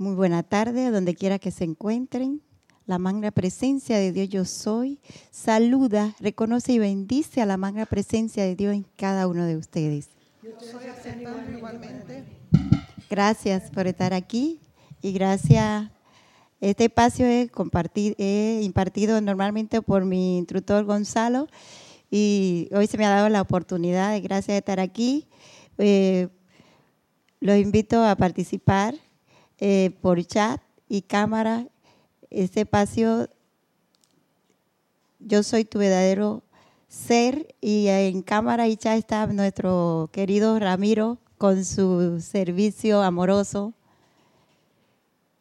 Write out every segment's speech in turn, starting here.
Muy buena tarde, donde quiera que se encuentren. La magna presencia de Dios yo soy. Saluda, reconoce y bendice a la magna presencia de Dios en cada uno de ustedes. Yo aceptando igualmente. Gracias por estar aquí y gracias. Este espacio es impartido normalmente por mi instructor Gonzalo y hoy se me ha dado la oportunidad, gracias de estar aquí. Eh, los invito a participar eh, por chat y cámara. Este espacio, yo soy tu verdadero ser y en cámara y chat está nuestro querido Ramiro con su servicio amoroso.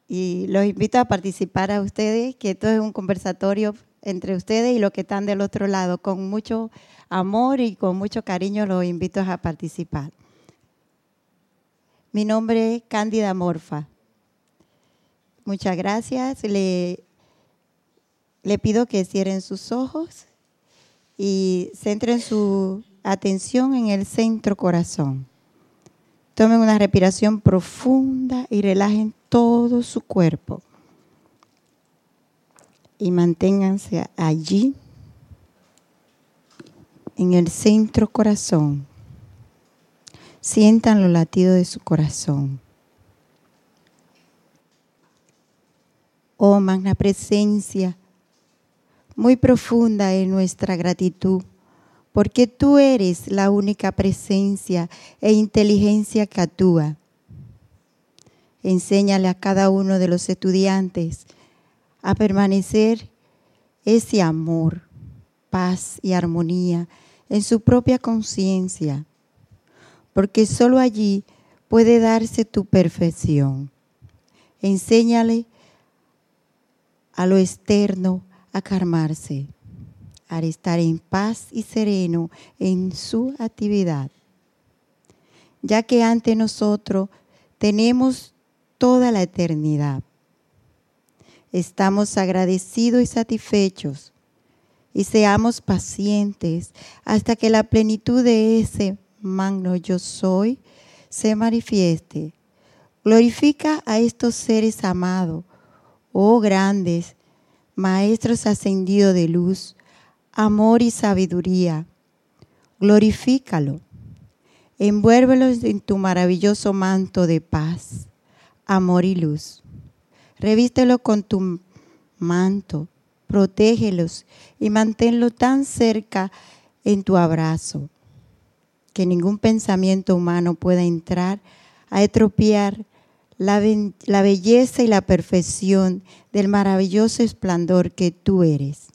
Y los invito a participar a ustedes, que esto es un conversatorio entre ustedes y los que están del otro lado. Con mucho amor y con mucho cariño los invito a participar. Mi nombre es Cándida Morfa. Muchas gracias. Le, le pido que cierren sus ojos y centren su atención en el centro corazón. Tomen una respiración profunda y relajen todo su cuerpo. Y manténganse allí, en el centro corazón. Sientan los latidos de su corazón. Oh magna presencia, muy profunda en nuestra gratitud, porque tú eres la única presencia e inteligencia que actúa. Enséñale a cada uno de los estudiantes a permanecer ese amor, paz y armonía en su propia conciencia, porque sólo allí puede darse tu perfección. Enséñale a lo externo a calmarse, a estar en paz y sereno en su actividad. Ya que ante nosotros tenemos toda la eternidad. Estamos agradecidos y satisfechos y seamos pacientes hasta que la plenitud de ese magno yo soy se manifieste. Glorifica a estos seres amados oh grandes, maestros ascendidos de luz, amor y sabiduría. Glorifícalo. Envuélvelos en tu maravilloso manto de paz, amor y luz. Revístelo con tu manto, protégelos y manténlo tan cerca en tu abrazo que ningún pensamiento humano pueda entrar a estropear la, belleza y la perfección del maravilloso esplendor que tú eres.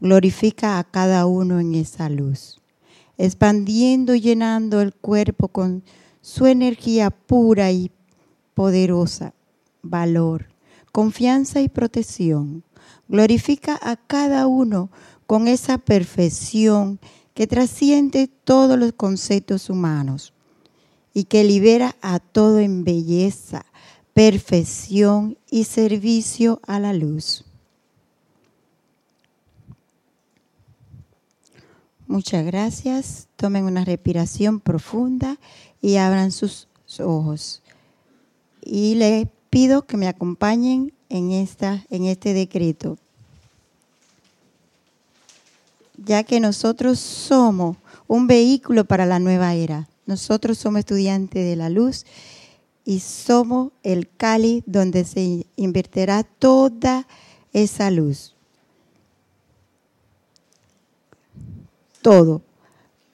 Glorifica a cada uno en esa luz, expandiendo y llenando el cuerpo con su energía pura y poderosa, valor, confianza y protección. Glorifica a cada uno con esa perfección que trasciende todos los conceptos humanos y que libera a todo en belleza, perfección y servicio a la luz. Muchas gracias. Tomen una respiración profunda y abran sus ojos. Y les pido que me acompañen en, esta, en este decreto. Ya que nosotros somos un vehículo para la nueva era. Nosotros somos estudiantes de la luz y somos el cáliz donde se invertirá toda esa luz. Todo.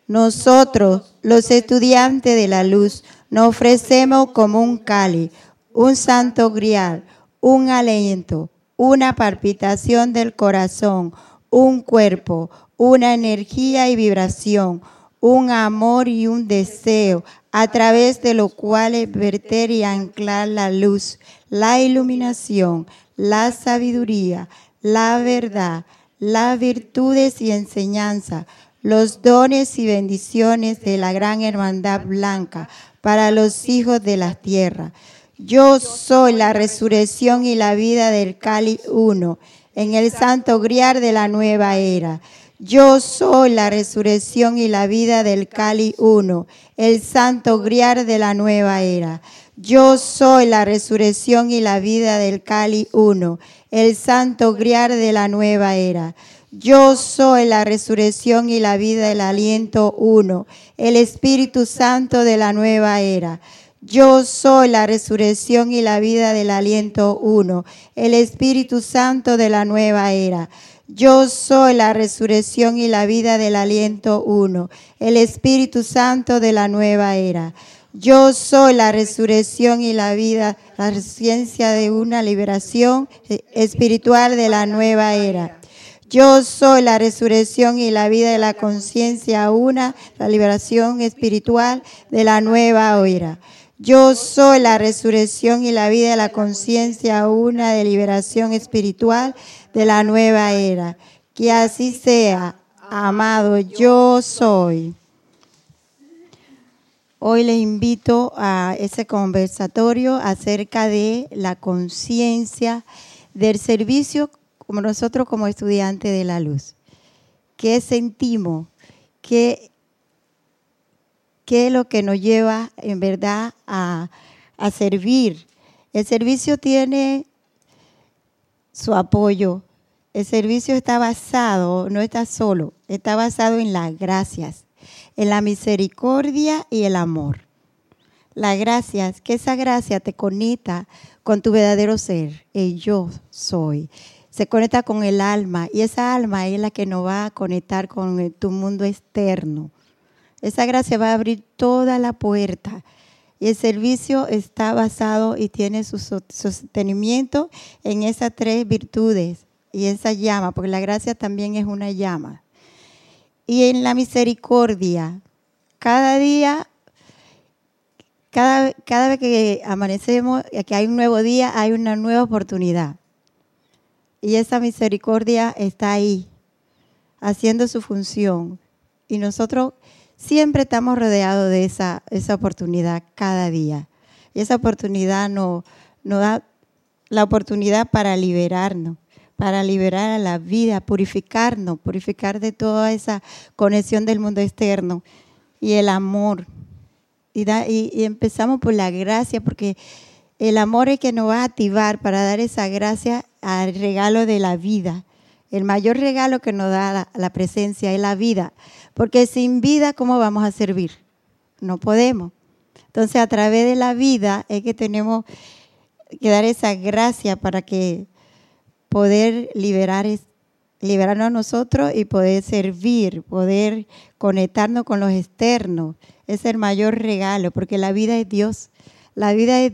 Nosotros, los estudiantes de la luz, nos ofrecemos como un cáliz, un santo grial, un aliento, una palpitación del corazón, un cuerpo, una energía y vibración, un amor y un deseo, a través de lo cual verter y anclar la luz, la iluminación, la sabiduría, la verdad, las virtudes y enseñanza, los dones y bendiciones de la gran hermandad blanca para los hijos de la tierra. Yo soy la resurrección y la vida del Cali 1 en el santo griar de la nueva era. Yo soy la resurrección y la vida del Cali 1, el santo griar de la nueva era. Yo soy la resurrección y la vida del Cali 1, el santo griar de la nueva era. Yo soy la resurrección y la vida del aliento 1, el Espíritu Santo de la nueva era. Yo soy la resurrección y la vida del aliento 1, el Espíritu Santo de la nueva era. Yo soy la resurrección y la vida del aliento 1, el Espíritu Santo de la nueva era. Yo soy la resurrección y la vida, la ciencia de una liberación espiritual de la nueva era. Yo soy la resurrección y la vida de la conciencia una, la liberación espiritual de la nueva era. Yo soy la resurrección y la vida de la conciencia una de liberación espiritual de la nueva era. Que así sea, amado, yo soy. Hoy les invito a ese conversatorio acerca de la conciencia del servicio como nosotros como estudiantes de la luz. ¿Qué sentimos? ¿Qué qué es lo que nos lleva en verdad a, servir. El servicio tiene su apoyo. El servicio está basado, no está solo, está basado en las gracias, en la misericordia y el amor. Las gracias, que esa gracia te conecta con tu verdadero ser, el yo soy. Se conecta con el alma y esa alma es la que nos va a conectar con tu mundo externo. Esa gracia va a abrir toda la puerta. Y el servicio está basado y tiene su sostenimiento en esas tres virtudes y esa llama, porque la gracia también es una llama. Y en la misericordia, cada día, cada, cada vez que amanecemos, que hay un nuevo día, hay una nueva oportunidad. Y esa misericordia está ahí, haciendo su función. Y nosotros siempre estamos rodeados de esa, esa oportunidad cada día. Y esa oportunidad nos, da la oportunidad para liberarnos, para liberar a la vida, purificarnos, purificar de toda esa conexión del mundo externo y el amor. Y, y, empezamos por la gracia, porque el amor es que nos va a activar para dar esa gracia al regalo de la vida. El mayor regalo que nos da la presencia es la vida. Porque sin vida, ¿cómo vamos a servir? No podemos. Entonces, a través de la vida es que tenemos que dar esa gracia para que poder liberar, liberarnos a nosotros y poder servir, poder conectarnos con los externos. Es el mayor regalo, porque la vida es Dios. La vida es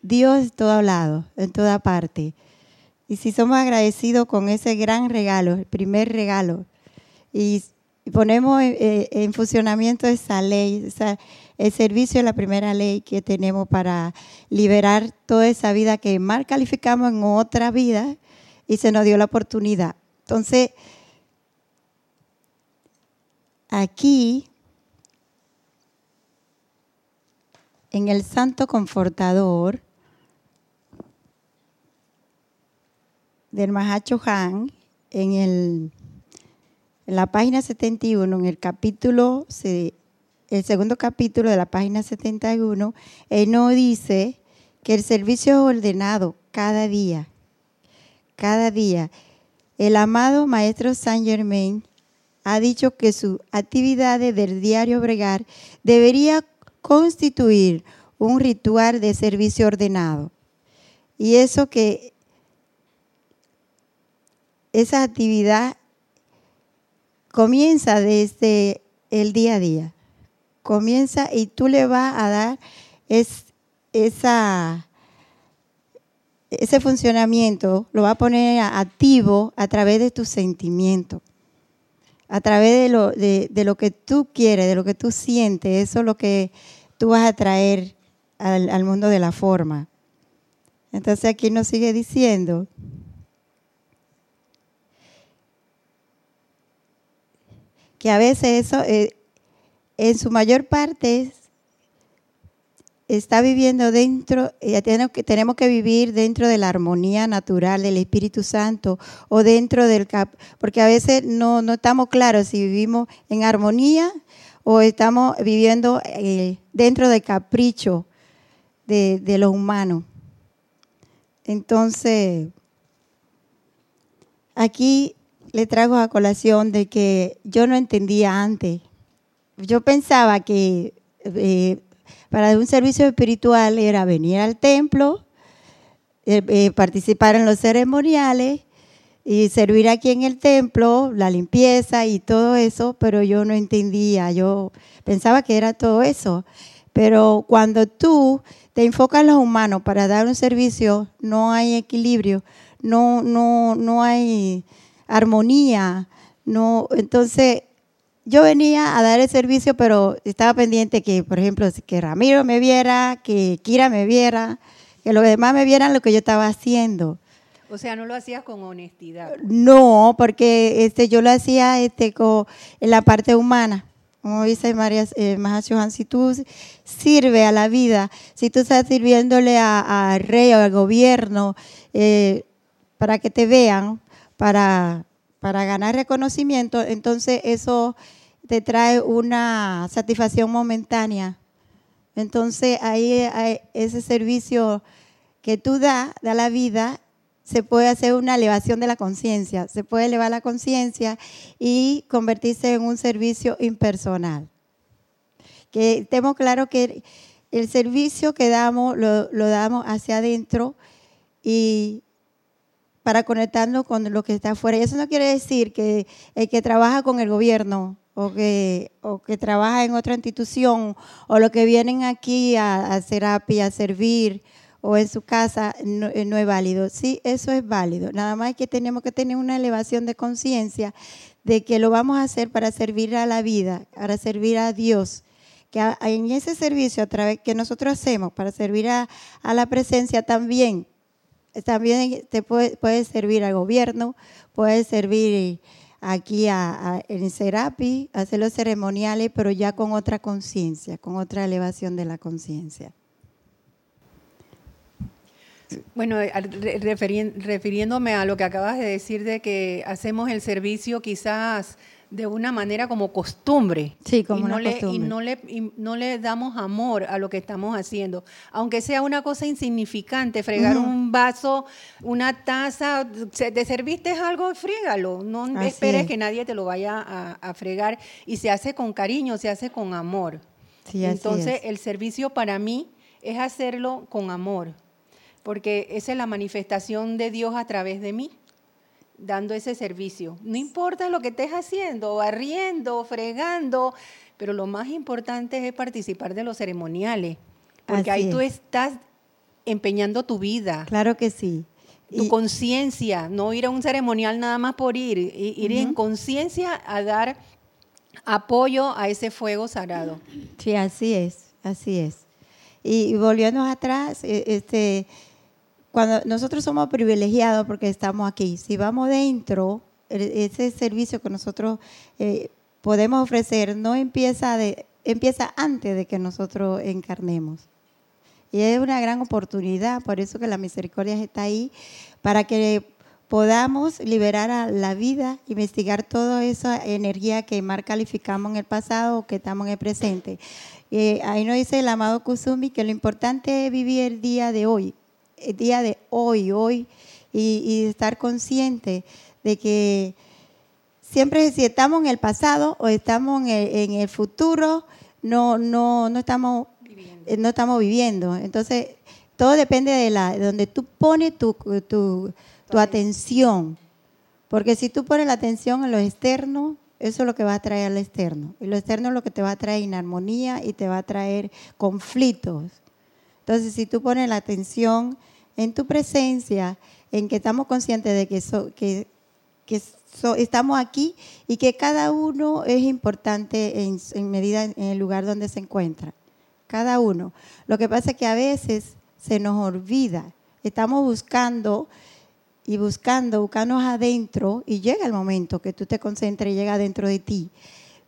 Dios en todo lado, en toda parte. Y si somos agradecidos con ese gran regalo, el primer regalo, y ponemos eh, en funcionamiento esa ley, el servicio es la primera ley que tenemos para liberar toda esa vida que mal calificamos en otra vida y se nos dio la oportunidad. Entonces, aquí, en el Santo Confortador del Mahacho Han, en el en la página 71, en el capítulo, el segundo capítulo de la página 71, él nos dice que el servicio es ordenado cada día, cada día. El amado Maestro Saint Germain ha dicho que su actividad del diario bregar debería constituir un ritual de servicio ordenado. Y eso que esa actividad comienza desde el día a día. Comienza y tú le vas a dar esa, ese funcionamiento, lo va a poner activo a través de tus sentimientos, a través de lo, de, lo que tú quieres, de lo que tú sientes. Eso es lo que tú vas a traer al, al mundo de la forma. Entonces aquí nos sigue diciendo, que a veces eso, eh, en su mayor parte, está viviendo dentro, eh, tenemos que, tenemos que vivir dentro de la armonía natural del Espíritu Santo o dentro del cap, porque a veces no, no estamos claros si vivimos en armonía o estamos viviendo eh, dentro del capricho de, de lo humano. Entonces, aquí le traigo a colación de que yo no entendía antes. Yo pensaba que eh, para un servicio espiritual era venir al templo, eh, eh, participar en los ceremoniales y servir aquí en el templo, la limpieza y todo eso, pero yo no entendía, yo pensaba que era todo eso. Pero cuando tú te enfocas en los humanos para dar un servicio, no hay equilibrio, no, no, no hay armonía, no, entonces yo venía a dar el servicio, pero estaba pendiente que, por ejemplo, que Ramiro me viera, que Kira me viera, que los demás me vieran lo que yo estaba haciendo. O sea, no lo hacías con honestidad. No, porque este, yo lo hacía este, con, en la parte humana. Como dice María eh, si tú sirves a la vida, si tú estás sirviéndole al rey o al gobierno eh, para que te vean, para, para ganar reconocimiento, entonces eso te trae una satisfacción momentánea. Entonces ahí ese servicio que tú das, da la vida, se puede hacer una elevación de la conciencia, se puede elevar la conciencia y convertirse en un servicio impersonal. Que tenemos claro que el servicio que damos lo, lo damos hacia adentro y para conectarnos con lo que está afuera. Y eso no quiere decir que el que trabaja con el gobierno o que, o que trabaja en otra institución o los que vienen aquí a, a terapia, a servir o en su casa no, eh, no, es válido. Sí, eso es válido. Nada más que tenemos que tener una elevación de conciencia de que lo vamos a hacer para servir a la vida, para servir a Dios. Que en ese servicio a través que nosotros hacemos para servir a la presencia también, también te puede, puede servir al gobierno, puede servir aquí a, en Serapi, hacer los ceremoniales, pero ya con otra conciencia, con otra elevación de la conciencia. Bueno, refiriéndome a lo que acabas de decir de que hacemos el servicio quizás de una manera como costumbre. Sí, como y no una le, costumbre. Y no le, y no le damos amor a lo que estamos haciendo. Aunque sea una cosa insignificante, fregar uh -huh. un vaso, una taza, te serviste algo, frégalo. No Así esperes es. que nadie te lo vaya a, a, fregar. Y se hace con cariño, se hace con amor. Sí, Entonces, es. el servicio para mí es hacerlo con amor. Porque esa es la manifestación de Dios a través de mí dando ese servicio. No importa lo que estés haciendo, barriendo, fregando, pero lo más importante es participar de los ceremoniales, porque Así ahí es. tú estás empeñando tu vida. Claro que sí. Tu conciencia, no ir a un ceremonial nada más por ir, ir uh -huh. en conciencia a dar apoyo a ese fuego sagrado. Sí, así es, así es. Y, y volviendo atrás, este, cuando nosotros somos privilegiados porque estamos aquí, si vamos dentro, ese servicio que nosotros eh, podemos ofrecer no empieza, de, empieza antes de que nosotros encarnemos. Y es una gran oportunidad, por eso que la misericordia está ahí, para que podamos liberar a la vida, investigar toda esa energía que mal calificamos en el pasado o que estamos en el presente. Eh, ahí nos dice el amado Kusumi que lo importante es vivir el día de hoy, día de hoy, hoy, y, y estar consciente de que siempre si estamos en el pasado o estamos en el, en el futuro, no, no, no, estamos, viviendo. no estamos viviendo. Entonces, todo depende de, la, de donde tú pones tu, tu, tu atención. Porque si tú pones la atención en lo externo, eso es lo que va a traer al externo. Y lo externo es lo que te va a traer inarmonía y te va a traer conflictos. Entonces, si tú pones la atención en tu presencia, en que estamos conscientes de que, estamos aquí y que cada uno es importante en, medida en el lugar donde se encuentra. Cada uno. Lo que pasa es que a veces se nos olvida. Estamos buscando y buscando, buscándonos adentro y llega el momento que tú te concentres y llega dentro de ti.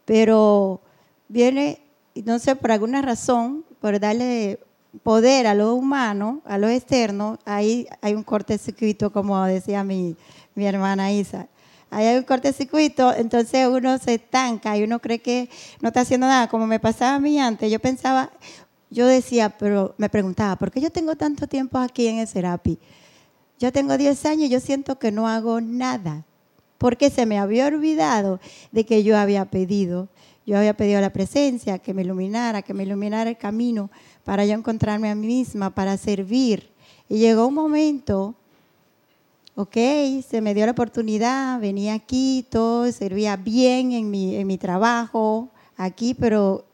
Pero viene, no sé, por alguna razón, por darle poder a lo humano, a lo externo, ahí hay un cortocircuito, como decía mi, mi hermana Isa. Ahí hay un cortocircuito, entonces uno se estanca y uno cree que no está haciendo nada. Como me pasaba a mí antes, yo pensaba, yo decía, pero me preguntaba, ¿por qué yo tengo tanto tiempo aquí en el Serapi? Yo tengo 10 años y yo siento que no hago nada, porque se me había olvidado de que yo había pedido. Yo había pedido la presencia, que me iluminara, que me iluminara el camino para yo encontrarme a mí misma, para servir. Y llegó un momento, ok, se me dio la oportunidad, venía aquí, todo servía bien en mi, en mi trabajo aquí, pero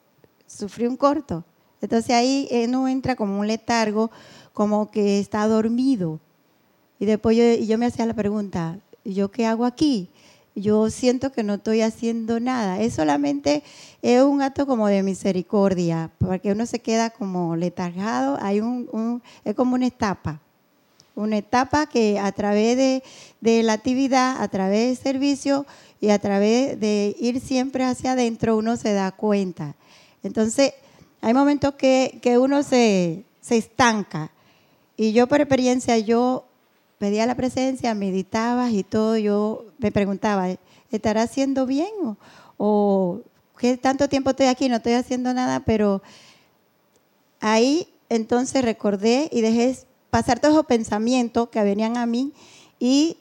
sufrí un corto. Entonces ahí uno entra como un letargo, como que está dormido. Y después yo, yo me hacía la pregunta, ¿yo qué hago aquí? Yo siento que no estoy haciendo nada. Es solamente es un acto como de misericordia, porque uno se queda como letargado. Hay un, es como una etapa, una etapa que a través de, de la actividad, a través del servicio y a través de ir siempre hacia adentro, uno se da cuenta. Entonces, hay momentos que, uno se, estanca. Y yo por experiencia, yo pedía la presencia, meditaba y todo, yo me preguntaba, ¿estará haciendo bien? ¿O, o qué tanto tiempo estoy aquí? No estoy haciendo nada, pero ahí entonces recordé y dejé pasar todos esos pensamientos que venían a mí y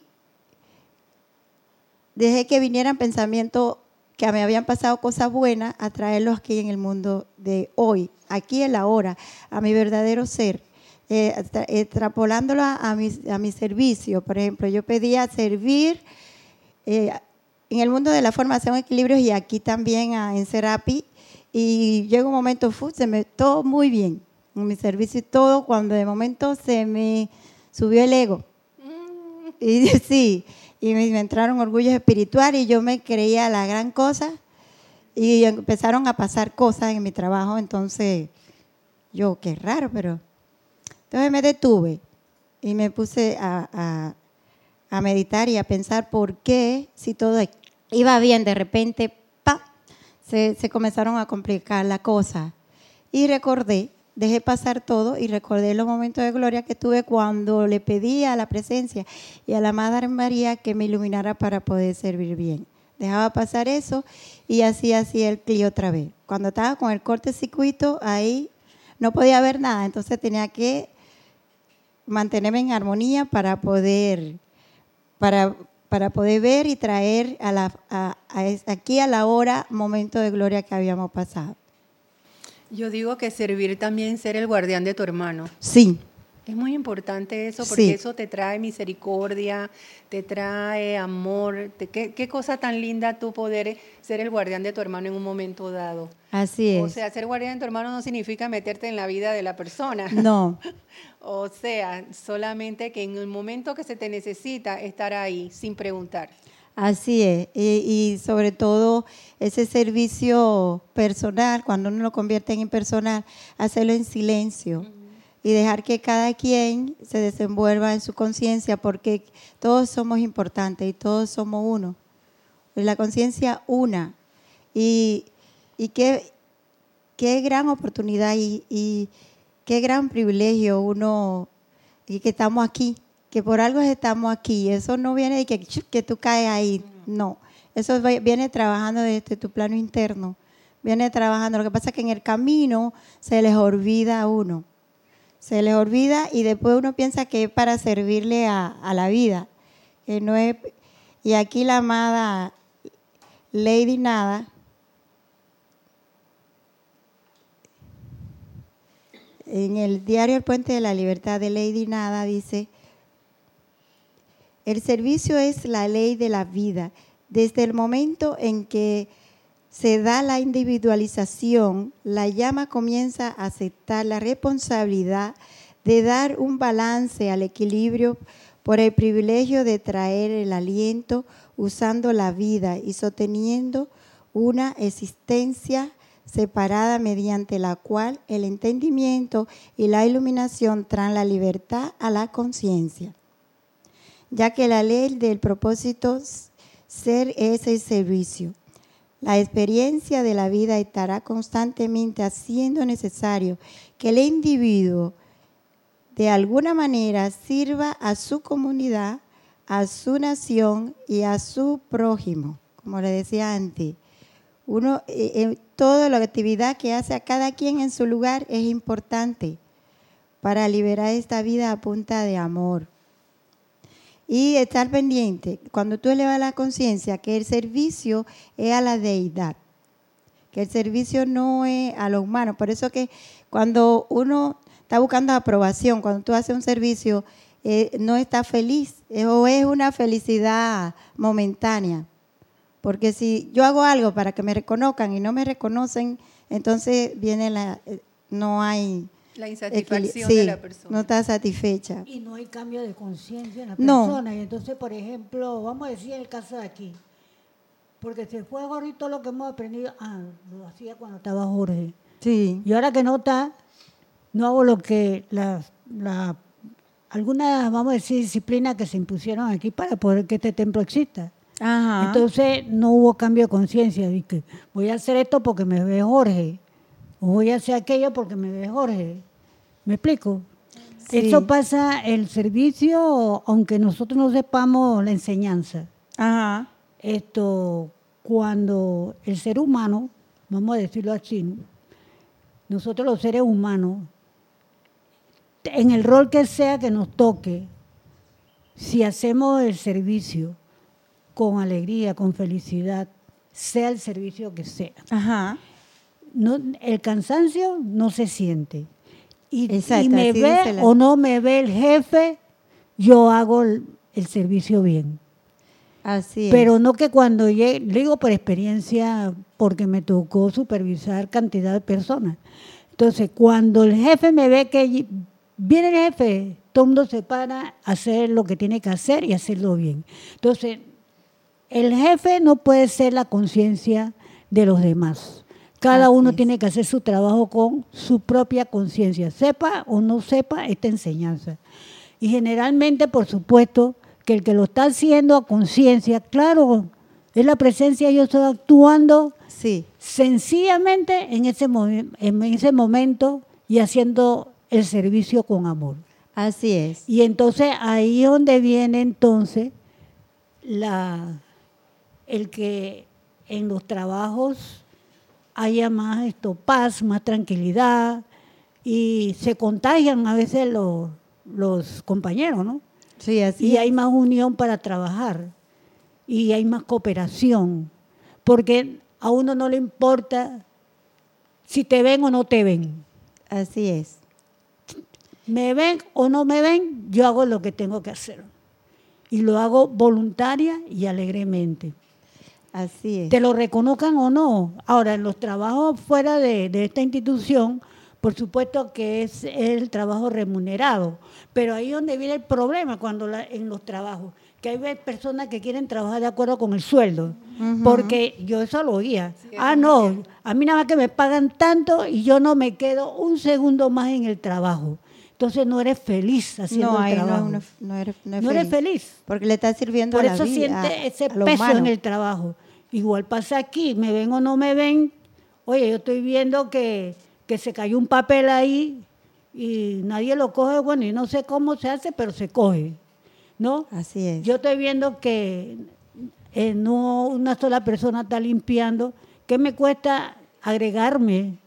dejé que vinieran pensamientos que me habían pasado cosas buenas, a traerlos aquí en el mundo de hoy, aquí en la hora, a mi verdadero ser. Eh, extrapolándolo a mi, a mi servicio. Por ejemplo, yo pedía servir eh, en el mundo de la formación equilibrios y aquí también en Serapi. Y llega un momento, se me todo muy bien en mi servicio y todo, cuando de momento se me subió el ego. Mm. Y sí, y me, entraron orgullos espirituales y yo me creía la gran cosa y empezaron a pasar cosas en mi trabajo, entonces yo, qué raro, pero... Entonces me detuve y me puse a, meditar y a pensar por qué, si todo iba bien, de repente, ¡pa! Se, comenzaron a complicar la cosa. Y recordé dejé pasar todo y recordé los momentos de gloria que tuve cuando le pedí a la presencia y a la Madre María que me iluminara para poder servir bien. Dejaba pasar eso y así hacía el clí otra vez. Cuando estaba con el corte circuito, ahí no podía ver nada, entonces tenía que mantenerme en armonía para poder, para, para poder ver y traer a la, aquí a la hora momento de gloria que habíamos pasado. Yo digo que servir también ser el guardián de tu hermano. Sí. Es muy importante eso porque eso te trae misericordia, te trae amor. ¿qué, cosa tan linda tú poder ser el guardián de tu hermano en un momento dado. Así es. O sea, ser guardián de tu hermano no significa meterte en la vida de la persona. No. o sea, solamente que en el momento que se te necesita estar ahí sin preguntar. Así es, y, sobre todo ese servicio personal, cuando uno lo convierte en impersonal, hacerlo en silencio y dejar que cada quien se desenvuelva en su conciencia, porque todos somos importantes y todos somos uno. La conciencia una. Y, qué, qué gran oportunidad y, y qué gran privilegio uno, y que estamos aquí que por algo estamos aquí. Eso no viene de que, que tú caes ahí, no. Eso viene trabajando desde tu plano interno, viene trabajando. Lo que pasa es que en el camino se les olvida a uno, se les olvida y después uno piensa que es para servirle a, la vida, que no es. Y aquí la amada Lady Nada. En el diario El Puente de la Libertad de Lady Nada dice, el servicio es la ley de la vida. Desde el momento en que se da la individualización, la llama comienza a aceptar la responsabilidad de dar un balance al equilibrio por el privilegio de traer el aliento usando la vida y sosteniendo una existencia separada mediante la cual el entendimiento y la iluminación traen la libertad a la conciencia ya que la ley del propósito ser es el servicio. La experiencia de la vida estará constantemente haciendo necesario que el individuo de alguna manera sirva a su comunidad, a su nación y a su prójimo, como le decía antes. Uno, eh, eh, toda la actividad que hace a cada quien en su lugar es importante para liberar esta vida a punta de amor. Y estar pendiente, cuando tú elevas la conciencia, que el servicio es a la deidad, que el servicio no es a lo humano. Por eso que cuando uno está buscando aprobación, cuando tú haces un servicio, eh, no está feliz, eh, o es una felicidad momentánea. Porque si yo hago algo para que me reconozcan y no me reconocen, entonces viene la, eh, no hay La insatisfacción sí, de la persona. no está satisfecha. Y no hay cambio de conciencia en la No. persona. Y entonces, por ejemplo, vamos a decir el caso de aquí. Porque se fue Jorge todo lo que hemos aprendido, ah, lo hacía cuando estaba Jorge. Sí, Y ahora que no está, no hago lo que las la, algunas, vamos a decir, disciplinas que se impusieron aquí para poder que este templo exista. ajá. Entonces no hubo cambio de conciencia. de que voy a hacer esto porque me ve Jorge. O voy a hacer aquello porque me ve Jorge. ¿Me explico? Sí. Eso pasa el servicio, aunque nosotros no sepamos la enseñanza. ajá. Esto, cuando el ser humano, vamos a decirlo así, nosotros los seres humanos, en el rol que sea que nos toque, si hacemos el servicio con alegría, con felicidad, sea el servicio que sea, Ajá. No, el cansancio no se siente. Y, Exacto, y me ve la- o no me ve el jefe, yo hago el- el servicio bien. Así es. Pero no que cuando llegue, le digo por experiencia, porque me tocó supervisar cantidad de personas. Entonces, cuando el jefe me ve que viene el jefe, todo el mundo se para a hacer lo que tiene que hacer y hacerlo bien. Entonces, el jefe no puede ser la conciencia de los demás. Cada Así uno es. tiene que hacer su trabajo con su propia conciencia, sepa o no sepa esta enseñanza. Y generalmente, por supuesto, que el que lo está haciendo a conciencia, claro, es la presencia, yo estoy actuando sí, sencillamente en ese, momen- en ese momento y haciendo el servicio con amor. así es. Y entonces ahí es donde viene entonces la, el que en los trabajos haya más esto, paz, más tranquilidad y se contagian a veces los, los compañeros, ¿no? Sí, así y es. hay más unión para trabajar y hay más cooperación, porque a uno no le importa si te ven o no te ven. Así es. Me ven o no me ven, yo hago lo que tengo que hacer. Y lo hago voluntaria y alegremente. Así es. Te lo reconozcan o no. Ahora, en los trabajos fuera de, de esta institución, por supuesto que es el trabajo remunerado. Pero ahí es donde viene el problema cuando la- en los trabajos. Que hay personas que quieren trabajar de acuerdo con el sueldo. Porque yo eso lo oía. ah, no, a mí nada más que me pagan tanto y yo no me quedo un segundo más en el trabajo. Entonces no eres feliz haciendo no, el ahí no, trabajo. no eres, no, eres feliz. Porque le está sirviendo Por a la eso vida, siente a- ese a lo peso humano. en el trabajo. Igual pasa aquí, me ven o no me ven. Oye, yo estoy viendo que, que se cayó un papel ahí y nadie lo coge, bueno, y no sé cómo se hace, pero se coge, ¿no? Así es. Yo estoy viendo que eh, no una sola persona está limpiando. ¿Qué me cuesta agregarme?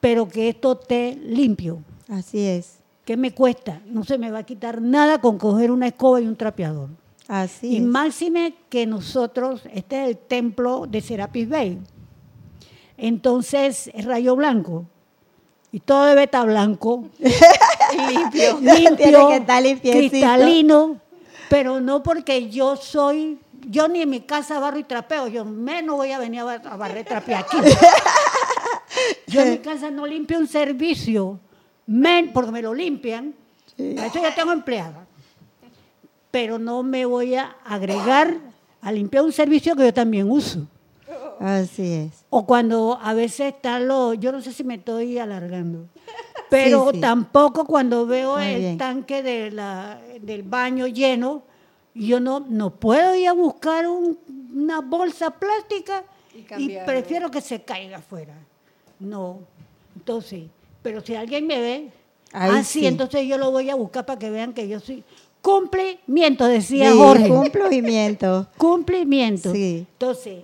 Pero que esto esté limpio. Así es. ¿Qué me cuesta? No se me va a quitar nada con coger una escoba y un trapeador. Así Y es. máxime que nosotros, este es el templo de Serapis Bay. Entonces es rayo blanco. Y todo debe estar blanco, limpio. limpio, Tiene que estar limpiecito. cristalino, pero no porque yo soy, yo ni en mi casa barro y trapeo, yo menos voy a venir a bar- a barrer trapear aquí. Yo en mi casa no limpio un servicio, men, porque me lo limpian. Para eso ya tengo empleada. Pero no me voy a agregar a limpiar un servicio que yo también uso. Así es. O cuando a veces está lo, yo no sé si me estoy alargando, pero sí. tampoco cuando veo Muy el bien. tanque de la- del baño lleno, yo no, no puedo ir a buscar un- una bolsa plástica Y prefiero que se caiga afuera. No. Entonces, Pero si alguien me ve Ahí así, sí. entonces yo lo voy a buscar para que vean que yo soy cumplimiento, decía Sí, Jorge. Cumplimiento. Cumplimiento. Sí. Entonces,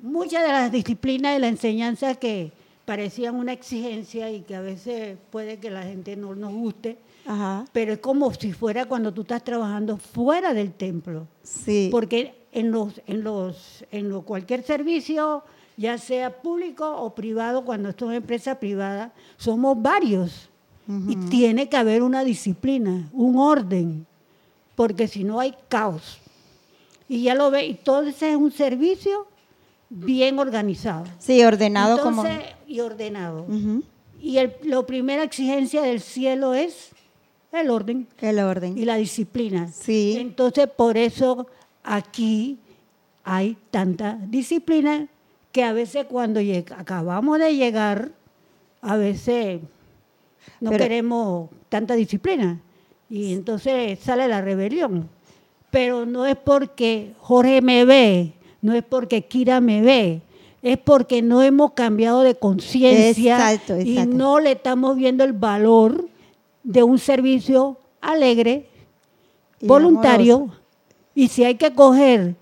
muchas de las disciplinas de la enseñanza que parecían una exigencia y que a veces puede que la gente no nos guste, Ajá. pero es como si fuera cuando tú estás trabajando fuera del templo. Sí. Porque en los, en los, en lo- cualquier servicio, ya sea público o privado, cuando esto es empresa privada, somos varios. Y tiene que haber una disciplina, un orden, porque si no hay caos. Y ya lo ve, y todo ese es un servicio bien organizado. Sí, ordenado como. Y ordenado. Y el, la primera exigencia del cielo es el orden El orden. y la disciplina. Sí. Entonces, por eso aquí hay tanta disciplina que a veces cuando acabamos de llegar, a veces no Pero- queremos tanta disciplina. Y entonces sale la rebelión. Pero no es porque Jorge me ve, no es porque Kira me ve, es porque no hemos cambiado de conciencia y no le estamos viendo el valor de un servicio alegre, Y voluntario, amoroso. y si hay que coger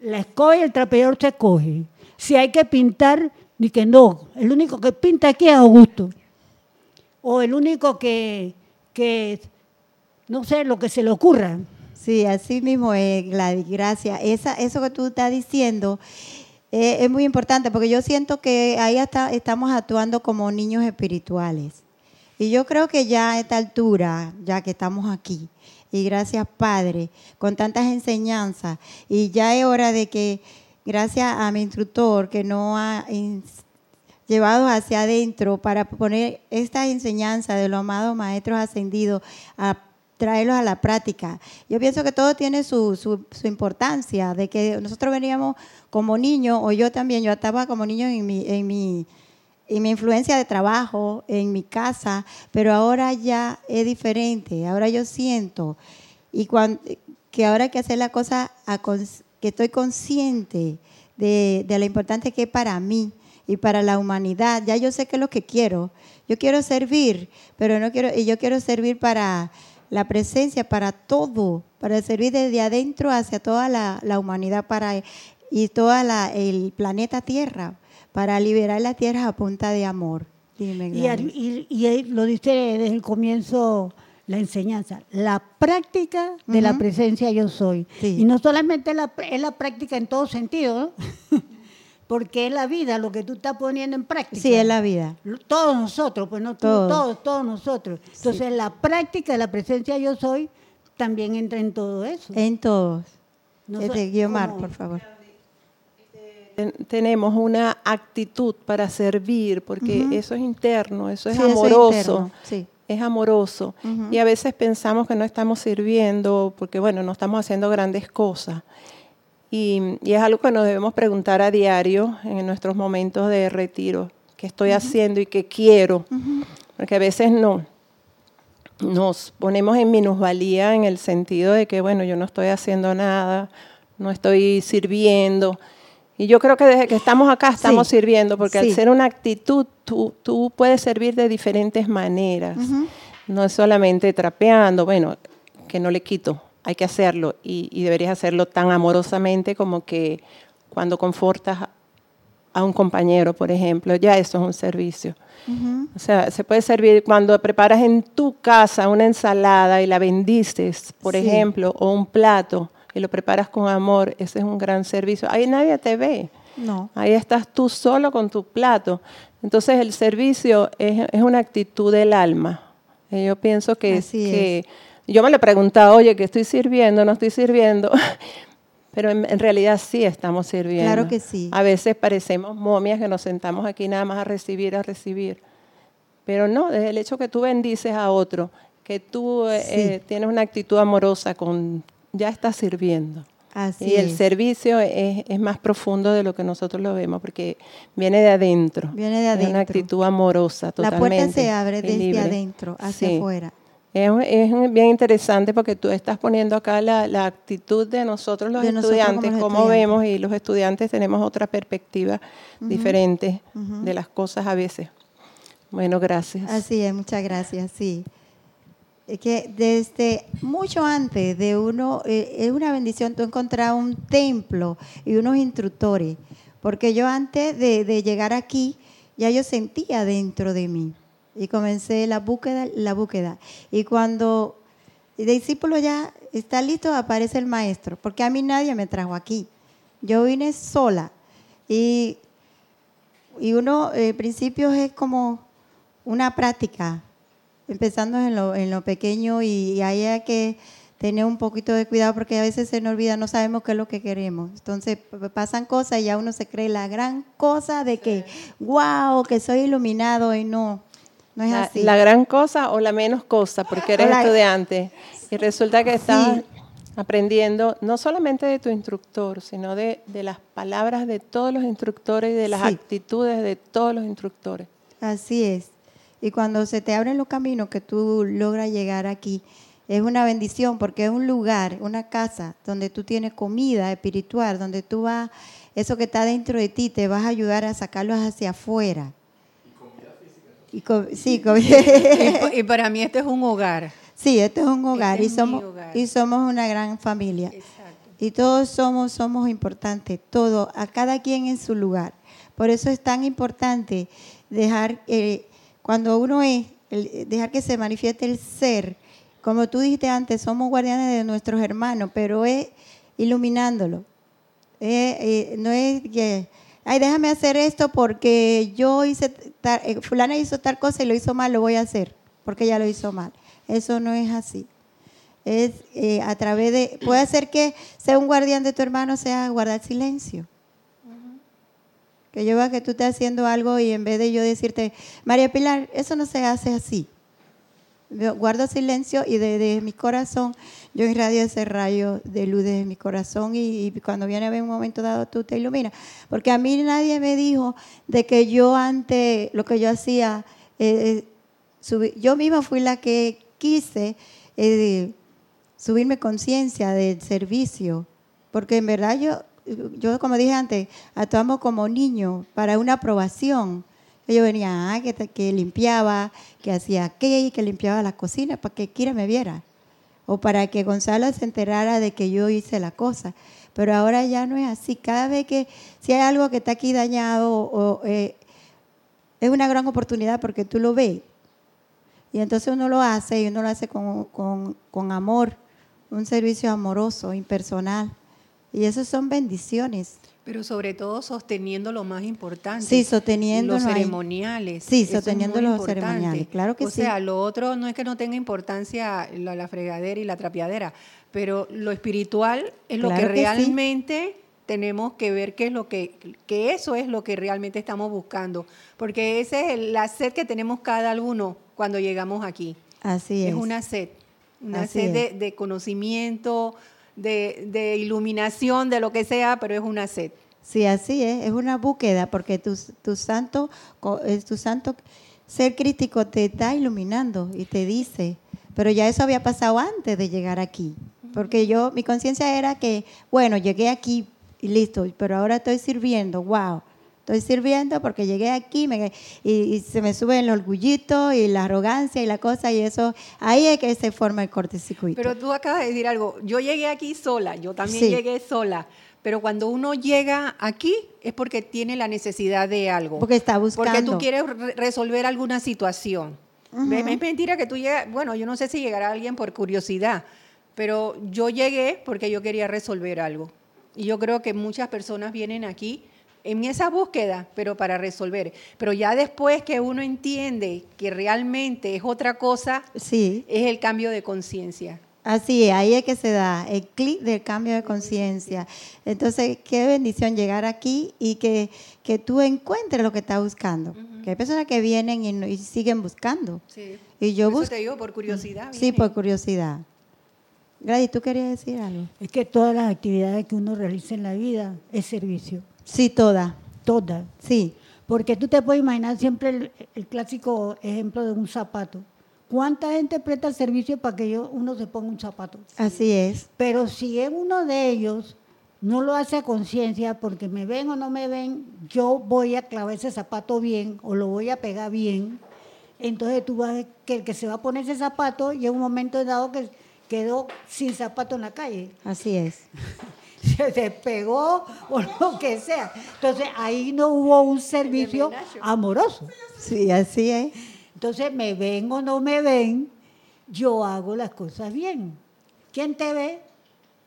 la escoba y el trapeador se coge. Si hay que pintar, ni que no. El único que pinta aquí es Augusto. O el único que, que no sé, lo que se le ocurra. Sí, así mismo es, Gladys, gracias. Esa, eso que tú estás diciendo eh, es muy importante porque yo siento que ahí hasta estamos actuando como niños espirituales. Y yo creo que ya a esta altura, ya que estamos aquí, y gracias Padre, con tantas enseñanzas, y ya es hora de que, gracias a mi instructor que no ha llevado hacia adentro para poner esta enseñanza de los amados maestros ascendidos a traerlos a la práctica. Yo pienso que todo tiene su, su, importancia, de que nosotros veníamos como niños, o yo también, yo estaba como niño en mi, en mi, en mi influencia de trabajo, en mi casa, pero ahora ya es diferente, ahora yo siento y cuan- que ahora hay que hacer la cosa, que estoy consciente de, de lo importante que es para mí y para la humanidad. Ya yo sé qué es lo que quiero. Yo quiero servir, pero no quiero, y yo quiero servir para la presencia, para todo, para servir desde adentro hacia toda la, la humanidad para, y todo el planeta Tierra, para liberar la Tierra a punta de amor. Dime, Y, y- lo dice desde el comienzo la enseñanza, la práctica de la presencia yo soy. Sí. Y no solamente la, es la práctica en todo sentido, ¿no? porque es la vida lo que tú estás poniendo en práctica. Sí, es la vida. Todos nosotros, pues no tú, Todos. todos, todos, nosotros. Entonces la práctica de la presencia yo soy también entra en todo eso. En todos. No este, Guiomar, por favor. ten- tenemos una actitud para servir, porque eso es interno, eso es Sí, eso es amoroso. interno, sí. Es amoroso. Y a veces pensamos que no estamos sirviendo porque, bueno, no estamos haciendo grandes cosas. Y, y es algo que nos debemos preguntar a diario en nuestros momentos de retiro. ¿Qué estoy haciendo y qué quiero? Porque a veces no. Nos ponemos en minusvalía en el sentido de que, bueno, yo no estoy haciendo nada, no estoy sirviendo. Y yo creo que desde que estamos acá estamos Sí, sirviendo, porque sí. al ser una actitud, tú, tú puedes servir de diferentes maneras. No es solamente trapeando, bueno, que no le quito, hay que hacerlo. Y, y deberías hacerlo tan amorosamente como que cuando confortas a- un compañero, por ejemplo, ya eso es un servicio. O sea, se puede servir cuando preparas en tu casa una ensalada y la bendices, por Sí. ejemplo, o un plato y lo preparas con amor, ese es un gran servicio. Ahí nadie te ve. No. Ahí estás tú solo con tu plato. Entonces el servicio es, es una actitud del alma. Y yo pienso que, Así que yo me lo he preguntado, oye, ¿qué estoy sirviendo? ¿No estoy sirviendo? Pero en, en realidad sí estamos sirviendo. Claro que sí. A veces parecemos momias que nos sentamos aquí nada más a recibir, a recibir. Pero no, desde el hecho que tú bendices a otro, que tú eh, Sí. eh, tienes una actitud amorosa con, ya estás sirviendo. Así y el es. servicio es, es más profundo de lo que nosotros lo vemos, porque viene de adentro. Viene de Es una adentro. actitud amorosa, La totalmente. puerta se abre desde libre. adentro hacia Sí. afuera. Es, es bien interesante porque tú estás poniendo acá la, la actitud de nosotros los De nosotros estudiantes, como cómo estudiantes. vemos, y los estudiantes tenemos otra perspectiva diferente de las cosas a veces. Bueno, gracias. Así es, muchas gracias, sí. Es que desde mucho antes de uno, eh, es una bendición tú encontrar un templo y unos instructores, porque yo antes de, de llegar aquí, ya yo sentía dentro de mí y comencé la búsqueda, la búsqueda. Y cuando el discípulo ya está listo, aparece el maestro, porque a mí nadie me trajo aquí. Yo vine sola y, y uno, en principio es como una práctica, empezando en lo, en lo pequeño y, y ahí hay que tener un poquito de cuidado porque a veces se nos olvida, no sabemos qué es lo que queremos. Entonces pasan cosas y ya uno se cree la gran cosa de que, wow, que soy iluminado y no, no es La, así. la gran cosa o la menos cosa, porque eres estudiante. Y resulta que estás Sí. aprendiendo no solamente de tu instructor, sino de, de las palabras de todos los instructores y de las Sí. actitudes de todos los instructores. Así es. Y cuando se te abren los caminos que tú logras llegar aquí, es una bendición porque es un lugar, una casa donde tú tienes comida espiritual, donde tú vas, eso que está dentro de ti, te vas a ayudar a sacarlo hacia afuera. Y sí, Y, y para mí este es un hogar. sí, esto es un hogar, Este y, es mi somos, hogar. y somos una gran familia. Exacto. Y todos somos, somos importantes, todo, a cada quien en su lugar. Por eso es tan importante dejar, eh, cuando uno es, el- dejar que se manifieste el ser. Como tú dijiste antes, somos guardianes de nuestros hermanos, pero es iluminándolo. Eh, eh, no es que, ay, déjame hacer esto porque yo hice, eh, fulana hizo tal cosa y lo hizo mal, lo voy a hacer, porque ella lo hizo mal. Eso no es así es eh, a través de, puede ser que sea un guardián de tu hermano, sea guardar silencio. Que yo vea que tú estás haciendo algo y en vez de yo decirte, María Pilar, eso no se hace así. Yo guardo silencio y desde mi corazón, yo irradio ese rayo de luz desde mi corazón y, cuando viene a ver un momento dado tú te iluminas. Porque a mí nadie me dijo de que yo antes, lo que yo hacía, eh, subí- yo misma fui la que quise eh, subirme conciencia del servicio, porque en verdad yo, yo como dije antes, actuamos como niños para una aprobación. Yo venía, ah, que, que limpiaba, que hacía qué, que limpiaba la cocina para que Kira me viera, o para que Gonzalo se enterara de que yo hice la cosa. Pero ahora ya no es así. Cada vez que, si hay algo que está aquí dañado, o, eh, es una gran oportunidad porque tú lo ves. Y entonces uno lo hace y uno lo hace con, con- con amor, un servicio amoroso, impersonal. Y esas son bendiciones. Pero sobre todo sosteniendo lo más importante. Sí, sosteniendo Los ceremoniales. Sí, sosteniendo los importante. ceremoniales, claro que o sí. sea, lo otro no es que no tenga importancia la, la fregadera y la trapeadera, pero lo espiritual es lo que, sí. realmente tenemos que ver qué es lo que, que eso es lo que realmente estamos buscando. Porque esa es el- la sed que tenemos cada uno cuando llegamos aquí. Así es. Es una sed, una Así sed de conocimiento, de, de iluminación, de lo que sea, pero es una sed. Sí, así es. Es una búsqueda porque tu, tu santo, eh, tu santo ser crítico te está iluminando y te dice. Pero ya eso había pasado antes de llegar aquí. Porque yo, mi conciencia era que, bueno, llegué aquí y listo, pero ahora estoy sirviendo, wow. Estoy sirviendo porque llegué aquí me- y, y se me sube el orgullito y la arrogancia y la cosa y eso, ahí es que se forma el cortocircuito. Pero tú acabas de decir algo, yo llegué aquí sola, yo también Sí. llegué sola, pero cuando uno llega aquí es porque tiene la necesidad de algo. Porque está buscando. Porque tú quieres re- resolver alguna situación. Ve- Es mentira que tú llegas, bueno, yo no sé si llegará alguien por curiosidad, pero yo llegué porque yo quería resolver algo. Y yo creo que muchas personas vienen aquí en esa búsqueda, pero para resolver. Pero ya después que uno entiende que realmente es otra cosa, Sí. es el cambio de conciencia. Así es, ahí es que se da el clic del cambio de conciencia. Entonces, qué bendición llegar aquí y que, que tú encuentres lo que estás buscando. Que hay personas que vienen y, no- y siguen buscando. Sí. Y yo Por eso busco. te digo, por curiosidad. Sí, vienen. por curiosidad. Gladys, ¿tú querías decir algo? Es que todas las actividades que uno realiza en la vida es servicio. Sí, toda. Todas. Sí, Porque tú te puedes imaginar siempre el, el clásico ejemplo de un zapato. ¿Cuánta gente presta servicio para que yo- uno se ponga un zapato? así es. Pero si es uno de ellos, no lo hace a conciencia porque me ven o no me ven, yo voy a clavar ese zapato bien o lo voy a pegar bien entonces tú vas a ver que el que se va a poner ese zapato y en un momento dado que quedó sin zapato en la calle. Así es. se despegó o lo que sea. Entonces ahí no hubo un servicio amoroso. Sí, así es. Entonces me ven o no me ven, yo hago las cosas bien. ¿Quién te ve?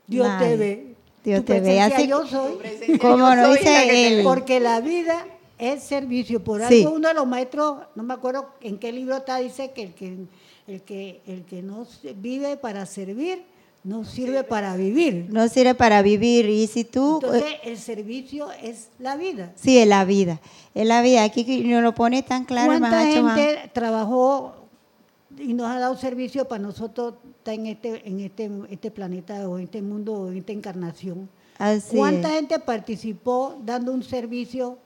Dios te ve. Dios Tu te ve. Así yo soy. como la dice él. Porque la vida es servicio. Por Sí. algo uno de los maestros, no me acuerdo en qué libro está, dice que el que, el que, el que no vive para servir, no sirve para vivir. No sirve para vivir. Y si tú... Entonces el servicio es la vida. Sí, es la vida. Es la vida. Aquí nos lo pone tan claro ¿Cuánta Mahacho gente trabajó y nos ha dado servicio para nosotros estar en este, en este, este planeta o en este mundo o en esta encarnación? Así ¿Cuánta es. gente participó dando un servicio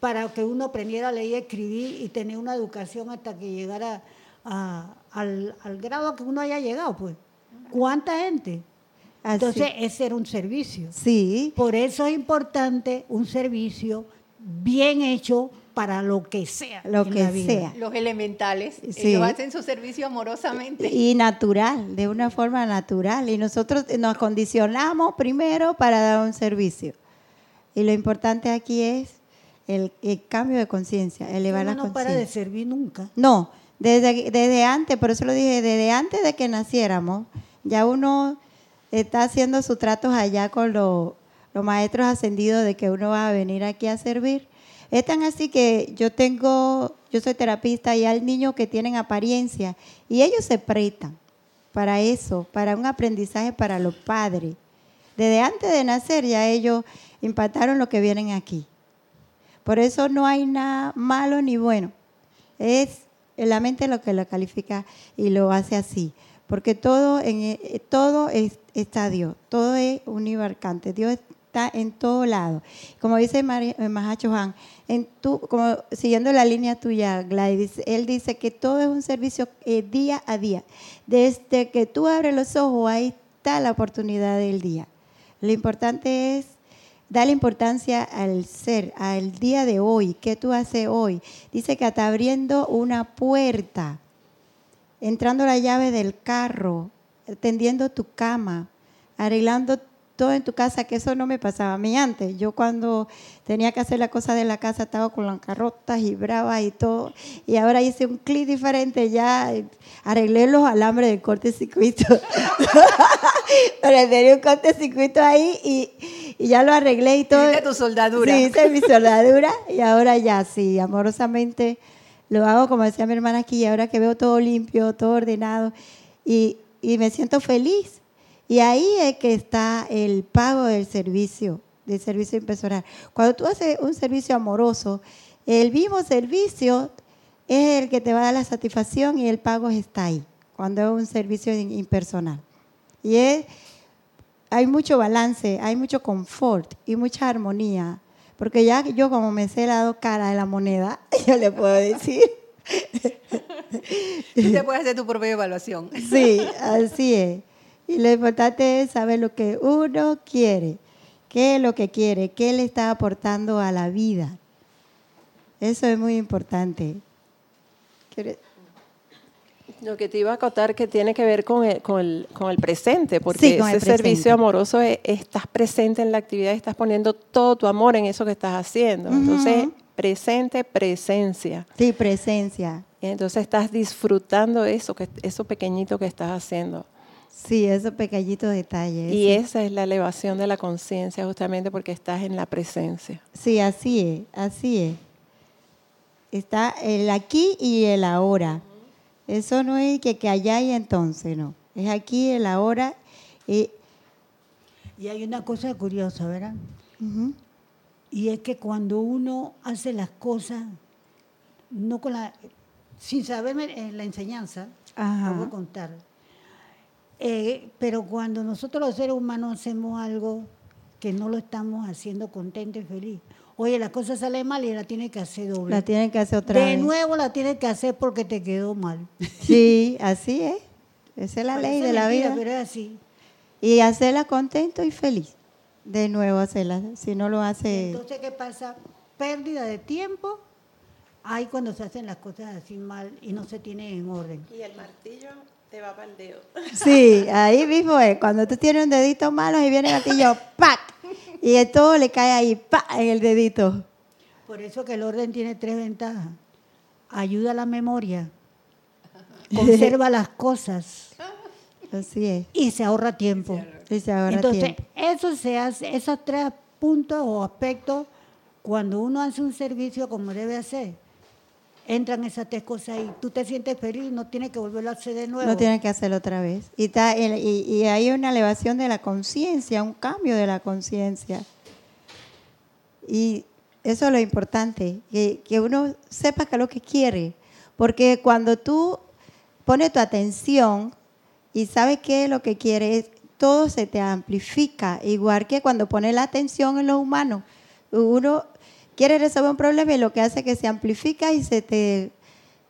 para que uno aprendiera a leer y escribir y tener una educación hasta que llegara a- al, al grado que uno haya llegado? pues? ¿Cuánta gente? Así. Entonces, ese era un servicio. Sí, Por eso es importante un servicio bien hecho para lo que sea. lo en que la vida. sea. Los elementales, Sí. ellos hacen su servicio amorosamente. Y natural, de una forma natural. Y nosotros nos condicionamos primero para dar un servicio. Y lo importante aquí es el, el cambio de conciencia, elevar la Uno no para de conciencia. servir nunca. No, desde, desde antes, por eso lo dije, desde antes de que naciéramos, ya uno está haciendo sus tratos allá con los, maestros ascendidos de que uno va a venir aquí a servir. Es tan así que yo tengo, yo soy terapista y hay niños que tienen apariencia y ellos se prestan para eso, para un aprendizaje para los padres. Desde antes de nacer ya ellos impactaron lo que vienen aquí. Por eso no hay nada malo ni bueno. Es la mente lo que lo califica y lo hace así. Porque todo, en, eh, todo es- está Dios, todo es unibarcante. Dios está en todo lado. Como dice eh, Mahacho Han, siguiendo la línea tuya, Gladys, él dice que todo es un servicio eh, día a día. Desde que tú abres los ojos, ahí está la oportunidad del día. Lo importante es Dale importancia al ser, al día de hoy. ¿Qué tú haces hoy? Dice que está abriendo una puerta, entrando la llave del carro, tendiendo tu cama, arreglando todo en tu casa, que eso no me pasaba a mí antes. Yo cuando tenía que hacer la cosa de la casa estaba con las carrotas y bravas y todo. Y ahora hice un clic diferente, ya arreglé los alambres del corte-circuito. Pero tenía un corte-circuito ahí y, y ya lo arreglé y todo. Hiciste tu soldadura. Sí, hice mi soldadura y ahora ya sí, amorosamente lo hago como decía mi hermana aquí, ahora que veo todo limpio, todo ordenado y, y me siento feliz. Y ahí es que está el pago del servicio, del servicio impersonal. Cuando tú haces un servicio amoroso, el mismo servicio es el que te va a dar la satisfacción y el pago está ahí, cuando es un servicio impersonal. Y hay mucho balance, hay mucho confort y mucha armonía. Porque ya yo como me sé la dos caras de la moneda, yo le puedo decir, Tú te puedes hacer tu propia evaluación. sí, así es. Y lo importante es saber lo que uno quiere, qué es lo que quiere, qué le está aportando a la vida. Eso es muy importante. ¿Quieres? Lo que te iba a acotar que tiene que ver con el, con el, con el presente, porque ese presente. servicio amoroso es, estás presente en la actividad, estás poniendo todo tu amor en eso que estás haciendo. Entonces, presente, presencia. Sí, presencia. Y entonces estás disfrutando eso, que, eso pequeñito que estás haciendo. Sí, esos pequeñitos detalles. Y esa es la elevación de la conciencia, justamente porque estás en la presencia. Sí, así es, así es. Está el aquí y el ahora. Eso no es que, que allá y entonces, no. Es aquí, el ahora. Y, Y hay una cosa curiosa, ¿verdad? Y es que cuando uno hace las cosas, no con la, sin saber eh, la enseñanza, Ajá. voy a contar. Eh, pero cuando nosotros los seres humanos hacemos algo que no lo estamos haciendo contento y feliz, oye, la cosa sale mal y la tienes que hacer doble. la tienen que hacer otra de vez. nuevo la tienes que hacer porque te quedó mal. Sí, así es. Esa es la ley de la mentira, vida. Pero es así. Y hacerla contento y feliz. De nuevo hacerla. Si no lo hace. Entonces, ¿qué pasa? Pérdida de tiempo hay cuando se hacen las cosas así mal y no se tienen en orden. Y el martillo te va para el dedo. Sí, ahí mismo es. Cuando tú tienes un dedito malo y viene el gatillo, ¡pac! Y todo le cae ahí, ¡pac! en el dedito. Por eso que el orden tiene tres ventajas. Ayuda a la memoria, conserva las cosas Así es. y se ahorra tiempo. Y se ahorra Entonces, tiempo. eso se hace, esos tres puntos o aspectos, cuando uno hace un servicio como debe hacer, entran esas tres cosas y tú te sientes feliz no tienes que volverlo a hacer de nuevo. No tienes que hacerlo otra vez. Y, y, y hay una elevación de la conciencia, un cambio de la conciencia. Y eso es lo importante, que, que uno sepa qué es lo que quiere. Porque cuando tú pones tu atención y sabes qué es lo que quieres, todo se te amplifica. Igual que cuando pones la atención en lo humano. Uno quiere resolver un problema y lo que hace es que se amplifica y se te,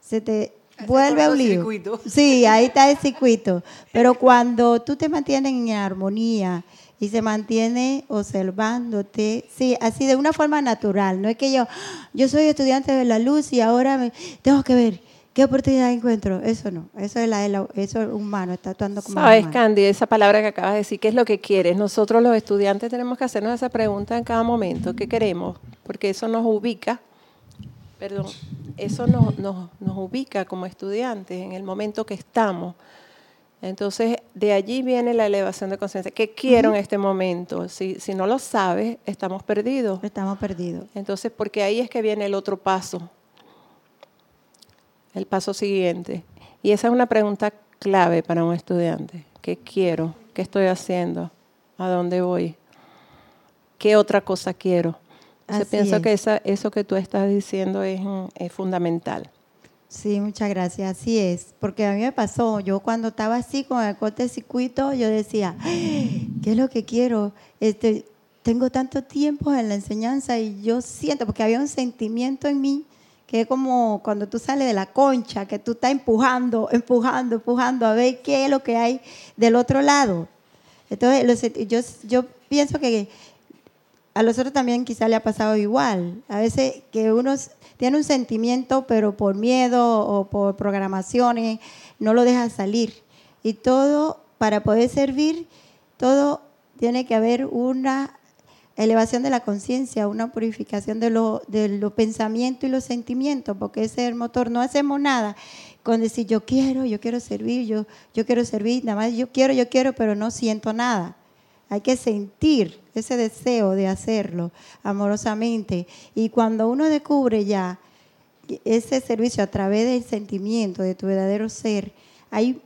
se te vuelve un lío. cortocircuito. Sí, ahí está el circuito. Pero cuando tú te mantienes en armonía y se mantiene observándote, sí, así de una forma natural. No es que yo, yo soy estudiante de la luz y ahora me- tengo que ver qué oportunidad encuentro. Eso no, eso es, la, eso es humano, está actuando como Sabes, humano. Candy, esa palabra que acabas de decir, ¿qué es lo que quieres? Nosotros los estudiantes tenemos que hacernos esa pregunta en cada momento, ¿qué queremos? Porque eso nos ubica, perdón, eso nos, nos, nos ubica como estudiantes en el momento que estamos. Entonces, de allí viene la elevación de conciencia. ¿Qué quiero en este momento? Si, si no lo sabes, estamos perdidos. Estamos perdidos. Entonces, porque ahí es que viene el otro paso, el paso siguiente. Y esa es una pregunta clave para un estudiante. ¿Qué quiero? ¿Qué estoy haciendo? ¿A dónde voy? ¿Qué otra cosa quiero? Así pienso es. que esa, eso que tú estás diciendo es, mm, es fundamental. Sí, muchas gracias. Así es, porque a mí me pasó. Yo cuando estaba así con el cortocircuito, yo decía, ¿qué es lo que quiero? Este, tengo tanto tiempo en la enseñanza y yo siento, porque había un sentimiento en mí que es como cuando tú sales de la concha, que tú estás empujando, empujando, empujando a ver qué es lo que hay del otro lado. Entonces, yo, yo pienso que a los otros también quizá le ha pasado igual. A veces que uno tiene un sentimiento, pero por miedo o por programaciones no lo deja salir. Y todo, para poder servir, todo tiene que haber una elevación de la conciencia, una purificación de, lo- los pensamientos y los sentimientos, porque ese es el motor. No hacemos nada con decir yo quiero, yo quiero servir, yo, yo quiero servir, nada más yo quiero, yo quiero, pero no siento nada. Hay que sentir ese deseo de hacerlo amorosamente. Y cuando uno descubre ya ese servicio a través del sentimiento de tu verdadero ser, hay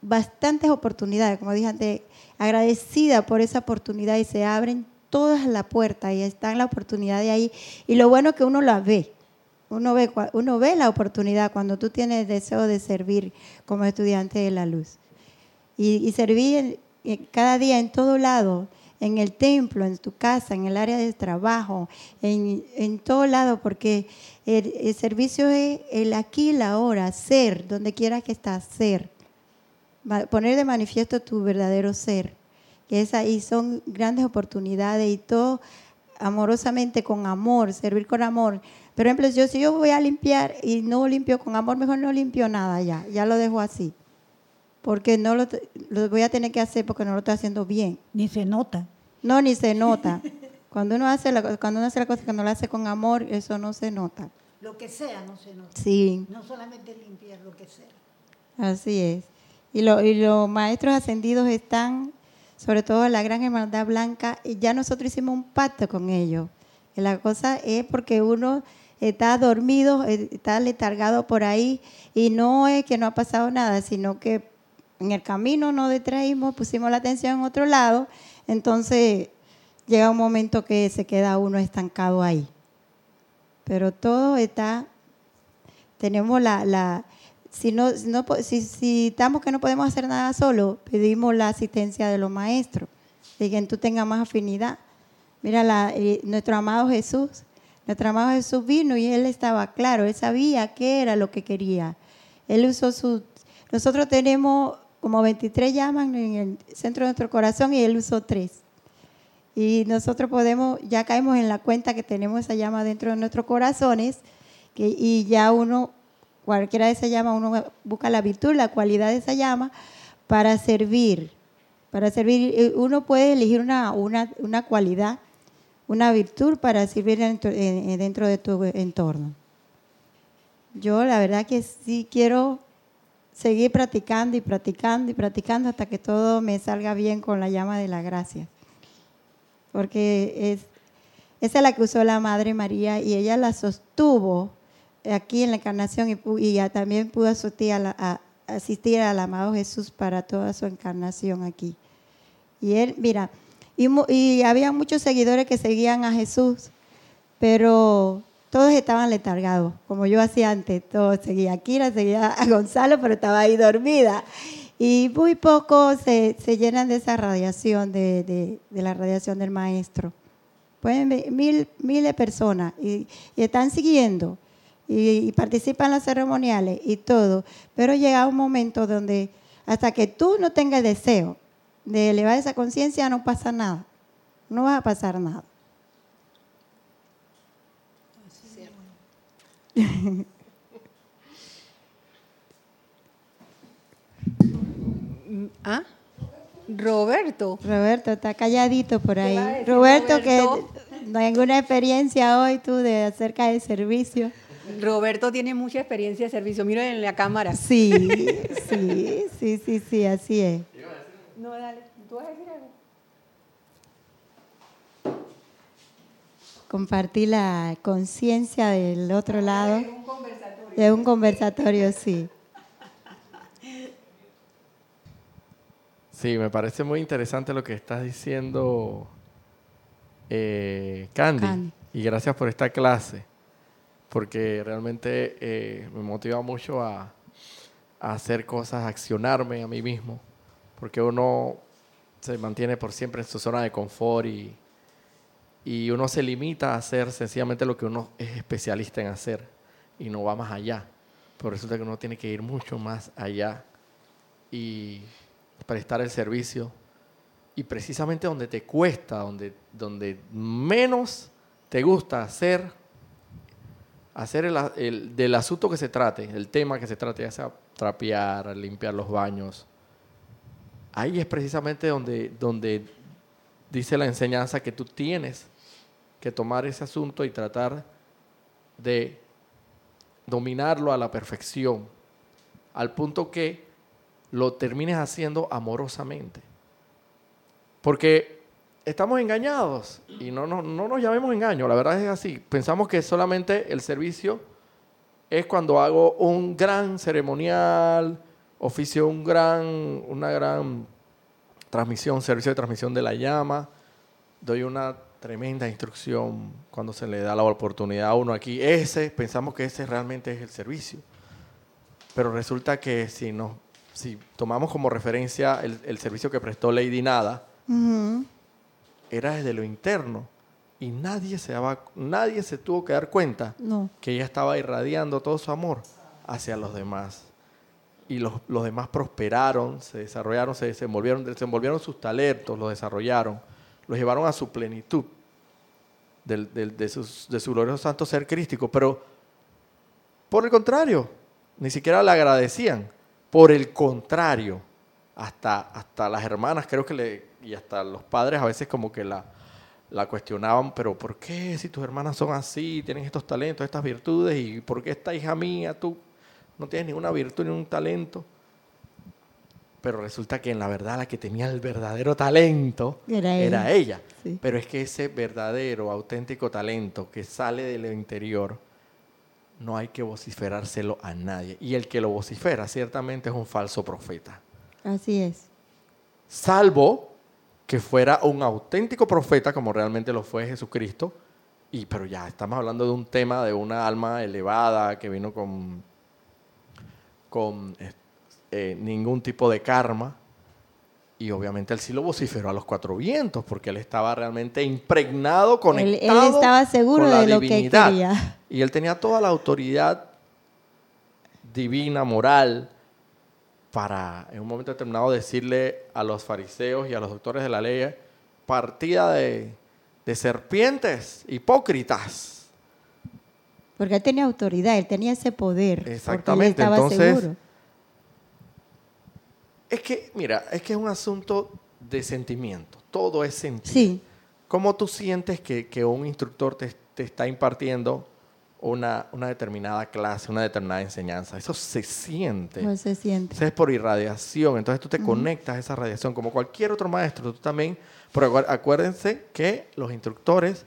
bastantes oportunidades, como dije antes, agradecida por esa oportunidad y se abren todas las puertas y están las oportunidades ahí. Y lo bueno es que uno la ve. Uno ve, uno ve la oportunidad cuando tú tienes el deseo de servir como estudiante de la luz y, y servir cada día en todo lado, en el templo, en tu casa, en el área de trabajo, en, en todo lado, porque el, servicio es el aquí la ahora, ser, donde quiera que estás, ser. Poner de manifiesto tu verdadero ser, que es ahí, son grandes oportunidades y todo amorosamente, con amor, servir con amor. Por ejemplo, yo si yo voy a limpiar y no limpio con amor, mejor no limpio nada ya, ya lo dejo así porque no lo, lo voy a tener que hacer porque no lo estoy haciendo bien. Ni se nota. No, ni se nota. Cuando uno hace la, cuando uno hace la cosa que no la hace con amor, eso no se nota. Lo que sea no se nota. Sí, No solamente limpiar lo que sea. así es. Y, lo- y los maestros ascendidos están, sobre todo la Gran Hermandad Blanca, y ya nosotros hicimos un pacto con ellos. Y la cosa es porque uno está dormido, está letargado por ahí, y no es que no ha pasado nada, sino que en el camino nos distraímos, pusimos la atención en otro lado, entonces llega un momento que se queda uno estancado ahí. Pero todo está, tenemos la, la si, no, si, no si estamos que no podemos hacer nada solo, pedimos la asistencia de los maestros, de quien tú tengas más afinidad. Mira, la, eh, nuestro amado Jesús, nuestro amado Jesús vino y él estaba claro, él sabía qué era lo que quería. Él usó su... Nosotros tenemos como 23 llamas en el centro de nuestro corazón y él usó tres. Y nosotros podemos, ya caemos en la cuenta que tenemos esa llama dentro de nuestros corazones, y ya uno, cualquiera de esa llama, uno busca la virtud, la cualidad de esa llama para servir. Para servir, uno puede elegir una, una, una cualidad, una virtud para servir dentro de tu entorno. Yo la verdad que sí quiero seguir practicando y practicando y practicando hasta que todo me salga bien con la llama de la gracia. Porque es, esa es la que usó la Madre María y ella la sostuvo aquí en la encarnación y, ya también pudo asistir, a asistir al amado Jesús para toda su encarnación aquí. Y él, mira, y había muchos seguidores que seguían a Jesús, pero todos estaban letargados, como yo hacía antes. Todos seguía a Kira, seguía a Gonzalo, pero estaba ahí dormida. Y muy pocos se, se llenan de esa radiación, de, de- la radiación del maestro. Pueden ver mil, miles de personas y, están siguiendo y, participan en las ceremoniales y todo, pero llega un momento donde hasta que tú no tengas deseo de elevar esa conciencia no pasa nada, no va a pasar nada. ¿Ah? Roberto. Roberto está calladito por ahí. decir Roberto, Roberto? que no hay ninguna experiencia hoy tú de acerca del servicio. Roberto tiene mucha experiencia de servicio. Miren en la cámara. Sí, sí, sí, sí, sí, así es. No, dale. ¿Tú vas a decir algo? Compartir la conciencia del otro lado. De un conversatorio, sí. Sí, me parece muy interesante lo que estás diciendo, eh, Candy. Candy. Y gracias por esta clase, porque realmente eh, me motiva mucho a, a hacer cosas, a accionarme a mí mismo, porque uno se mantiene por siempre en su zona de confort y, y uno se limita a hacer sencillamente lo que uno es especialista en hacer y no va más allá. Pero resulta que uno tiene que ir mucho más allá y prestar el servicio. Y precisamente donde te cuesta, donde, donde menos te gusta hacer, hacer el, el- del asunto que se trate, el tema que se trate, ya sea trapear, limpiar los baños, ahí es precisamente donde, donde dice la enseñanza que tú tienes que tomar ese asunto y tratar de dominarlo a la perfección, al punto que lo termines haciendo amorosamente. Porque estamos engañados y no, no, no nos llamemos engaño, la verdad es así. Pensamos que solamente el servicio es cuando hago un gran ceremonial, oficio un gran, una gran transmisión, servicio de transmisión de la llama, doy una tremenda instrucción cuando se le da la oportunidad a uno aquí. Ese, pensamos que ese realmente es el servicio. Pero resulta que si, nos, si tomamos como referencia el, el servicio que prestó Lady Nada, era desde lo interno. Y nadie se, daba, nadie se tuvo que dar cuenta No. que ella estaba irradiando todo su amor hacia los demás. Y los, los demás prosperaron, se desarrollaron, se desenvolvieron, desenvolvieron sus talentos, los desarrollaron, los llevaron a su plenitud de, sus- de su glorioso santo ser crístico. Pero, por el contrario, ni siquiera le agradecían. Por el contrario, hasta, hasta las hermanas creo que le, y hasta los padres a veces como que la, la cuestionaban, pero ¿por qué si tus hermanas son así, tienen estos talentos, estas virtudes, y por qué esta hija mía, tú no tienes ninguna virtud ni un talento? Pero resulta que en la verdad la que tenía el verdadero talento Era era ella. Sí. Pero es que ese verdadero, auténtico talento que sale de lo interior, no hay que vociferárselo a nadie. Y el que lo vocifera ciertamente es un falso profeta Así es. salvo que fuera un auténtico profeta como realmente lo fue Jesucristo. Y pero ya estamos hablando de un tema de una alma elevada que vino con con eh, ningún tipo de karma. Y obviamente él sí lo vociferó a los cuatro vientos, porque él estaba realmente impregnado, Él, conectado. él estaba seguro con la de lo que divinidad. quería. Y él tenía toda la autoridad divina, moral, para en un momento determinado decirle a los fariseos y a los doctores de la ley, partida de, de serpientes hipócritas. Porque él tenía autoridad, él tenía ese poder. él Exactamente, estaba entonces- seguro. Es que, mira, es que es un asunto de sentimiento. Todo es sentir. Sí, ¿Cómo tú sientes que, que un instructor te, te está impartiendo una, una determinada clase, una determinada enseñanza? Eso se siente. pues se siente. Eso es por irradiación. Entonces tú te conectas a esa radiación. Como cualquier otro maestro, tú también. Pero acuérdense que los instructores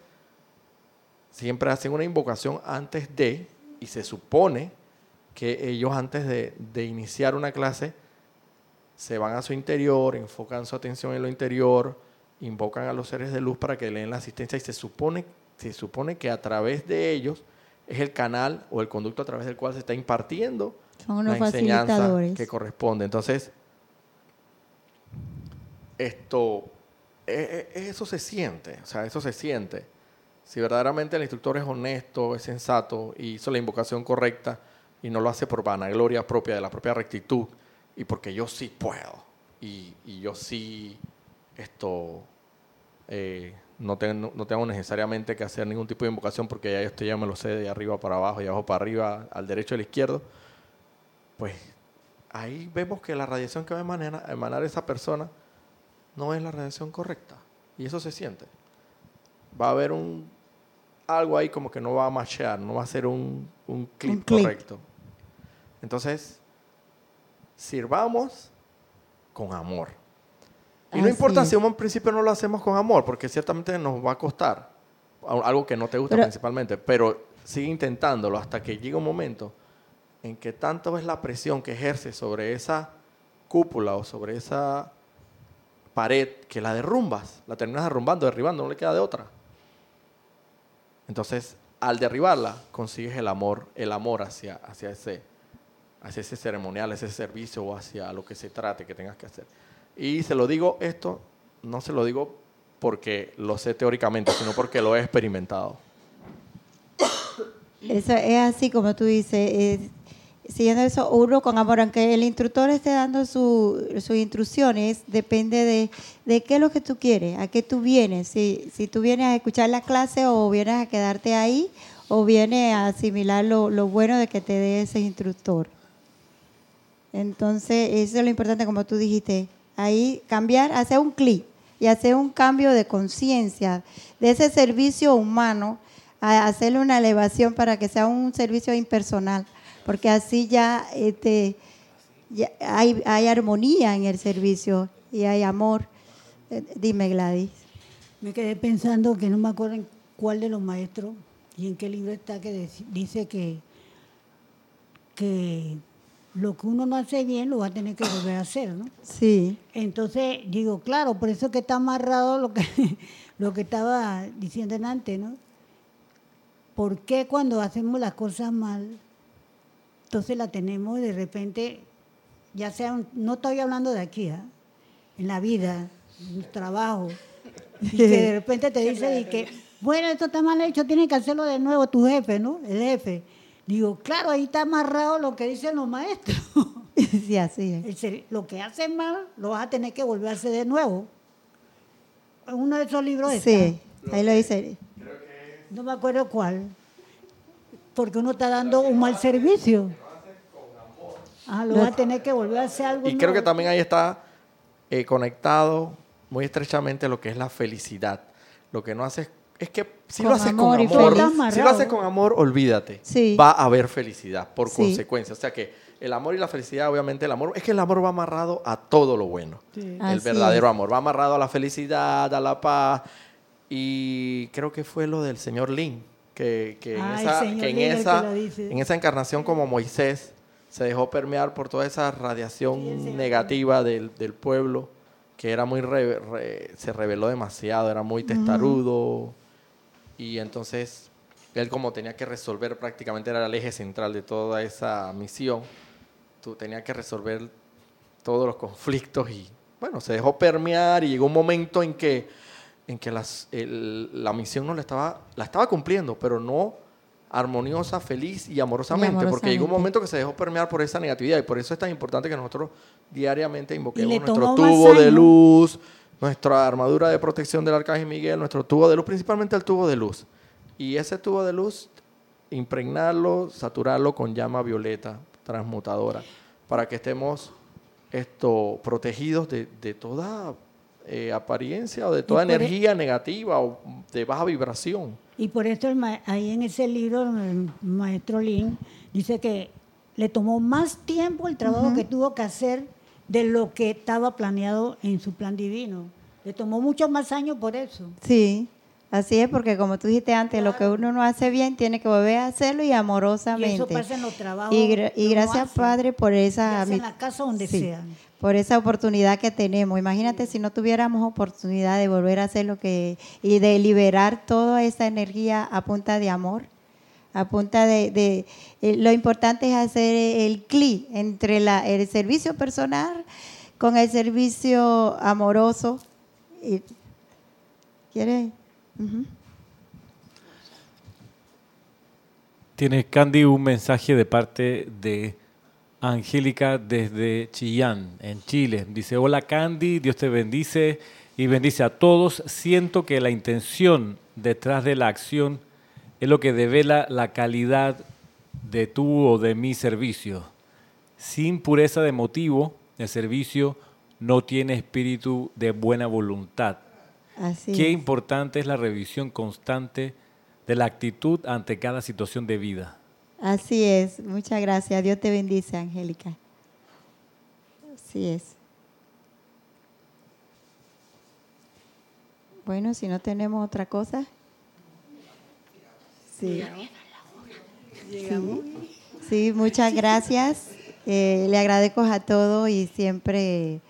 siempre hacen una invocación antes de, y se supone que ellos antes de, de iniciar una clase se van a su interior, enfocan su atención en lo interior, invocan a los seres de luz para que le den la asistencia y se supone, se supone que a través de ellos es el canal o el conducto a través del cual se está impartiendo Son la enseñanza que corresponde. Entonces, esto, eh, eh, eso se siente, o sea, eso se siente. Si verdaderamente el instructor es honesto, es sensato y hizo la invocación correcta y no lo hace por vanagloria propia, de la propia rectitud y porque yo sí puedo y, y yo sí esto eh, no, tengo, no tengo necesariamente que hacer ningún tipo de invocación porque ya esto ya me lo sé de arriba para abajo y abajo para arriba, al derecho y al izquierdo, pues ahí vemos que la radiación que va a emanar, a emanar esa persona no es la radiación correcta. Y eso se siente. Va a haber un algo ahí como que no va a machear, no va a ser un, un clip Un correcto. Entonces, sirvamos con amor. Y no importa es. si en principio no lo hacemos con amor, porque ciertamente nos va a costar algo que no te gusta Pero- principalmente, pero sigue intentándolo hasta que llegue un momento en que tanto es la presión que ejerce sobre esa cúpula o sobre esa pared que la derrumbas, la terminas derrumbando, derribando, no le queda de otra. Entonces, al derribarla, consigues el amor, el amor hacia, hacia, ese, hacia ese ceremonial, ese servicio o hacia lo que se trate que tengas que hacer. Y se lo digo esto, no se lo digo porque lo sé teóricamente, sino porque lo he experimentado. Eso es así como tú dices, es- siguiendo eso, uno con amor, aunque el instructor esté dando su- sus instrucciones, depende de, de qué es lo que tú quieres, a qué tú vienes, si, si tú vienes a escuchar la clase o vienes a quedarte ahí o vienes a asimilar lo, lo bueno de que te dé ese instructor. Entonces, eso es lo importante, como tú dijiste, ahí cambiar, hacer un clic y hacer un cambio de conciencia de ese servicio humano a hacerle una elevación para que sea un servicio impersonal, porque así ya, este, ya hay, hay armonía en el servicio y hay amor. Eh, Dime, Gladys. Me quedé pensando que no me acuerdo en cuál de los maestros y en qué libro está que dice que, que lo que uno no hace bien lo va a tener que volver a hacer, ¿no? Sí, Entonces, digo, claro, por eso que está amarrado lo que, lo que estaba diciendo antes, ¿no? ¿Por qué cuando hacemos las cosas mal, entonces la tenemos de repente, ya sea, un- no estoy hablando de aquí, ¿ah? en la vida, en el trabajo, y que de repente te dice y que, bueno, esto está mal hecho, tienes que hacerlo de nuevo tu jefe, ¿no? El jefe. Digo, claro, ahí está amarrado lo que dicen los maestros. sí, así es. Lo que haces mal lo vas a tener que volver a hacer de nuevo. Uno de esos libros está. Sí, ahí lo dice. No me acuerdo cuál. Porque uno está dando un mal servicio. Ah, lo vas a tener que volver a hacer algo Y creo que nuevo. también ahí está eh, conectado muy estrechamente lo que es la felicidad. Lo que no haces es que si Con lo haces amor con amor, si lo haces con amor, olvídate. Sí. Va a haber felicidad por Sí. consecuencia. O sea que el amor y la felicidad, obviamente el amor, es que el amor va amarrado a todo lo bueno. El Así verdadero es. amor va amarrado a la felicidad, a la paz. Y creo que fue lo del señor Lin, que, que en, Ah, esa, señor que en, Lin el que esa, en esa encarnación como Moisés se dejó permear por toda esa radiación negativa del, del pueblo, que era muy re- re- se reveló demasiado, era muy testarudo. Y entonces él como tenía que resolver, prácticamente era el eje central de toda esa misión, tú tenía que resolver todos los conflictos y bueno, se dejó permear y llegó un momento en que, en que las- el- la misión no la estaba, la estaba cumpliendo, pero no armoniosa, feliz y amorosamente, porque llegó un amorosamente. momento que se dejó permear por esa negatividad y por eso es tan importante que nosotros diariamente invoquemos nuestro tubo de luz, nuestra armadura de protección del Arcángel Miguel, nuestro tubo de luz, principalmente el tubo de luz. Y ese tubo de luz impregnarlo, saturarlo con llama violeta transmutadora, para que estemos esto, protegidos de, de toda eh, apariencia o de toda e- energía negativa o de baja vibración. Y por eso el ma- ahí en ese libro el maestro Lin dice que le tomó más tiempo el trabajo que tuvo que hacer de lo que estaba planeado en su plan divino. Le tomó muchos más años por eso. Sí, así es, porque como tú dijiste antes, lo que uno no hace bien tiene que volver a hacerlo y Y amorosamente. eso pasa en los trabajos. Y, gra- y gracias. Padre, por esa, en la casa donde sí, sea. por esa oportunidad que tenemos. Imagínate si no tuviéramos oportunidad de volver a hacer lo que y de liberar toda esa energía a punta de amor, a punta de, eh, lo importante es hacer el clic entre el servicio personal con el servicio amoroso. ¿Quieres? Ujú. Tiene Candy un mensaje de parte de Angélica desde Chillán, en Chile. Dice, hola Candy, Dios te bendice y bendice a todos. Siento que la intención detrás de la acción es lo que devela la calidad de tu o de mi servicio. Sin pureza de motivo, el servicio no tiene espíritu de buena voluntad. Así Qué es. importante es la revisión constante de la actitud ante cada situación de vida. Así es. Muchas gracias. Dios te bendice, Angélica. Así es. Bueno, si no tenemos otra cosa. Sí. Sí, Sí, muchas gracias. Eh, le agradezco a todos y siempre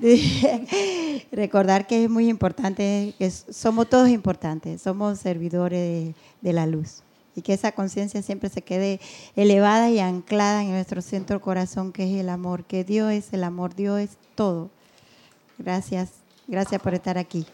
recordar que es muy importante, que somos todos importantes, somos servidores de, de la luz y que esa conciencia siempre se quede elevada y anclada en nuestro centro corazón, que es el amor, que Dios es el amor, Dios es todo. Gracias, gracias por estar aquí.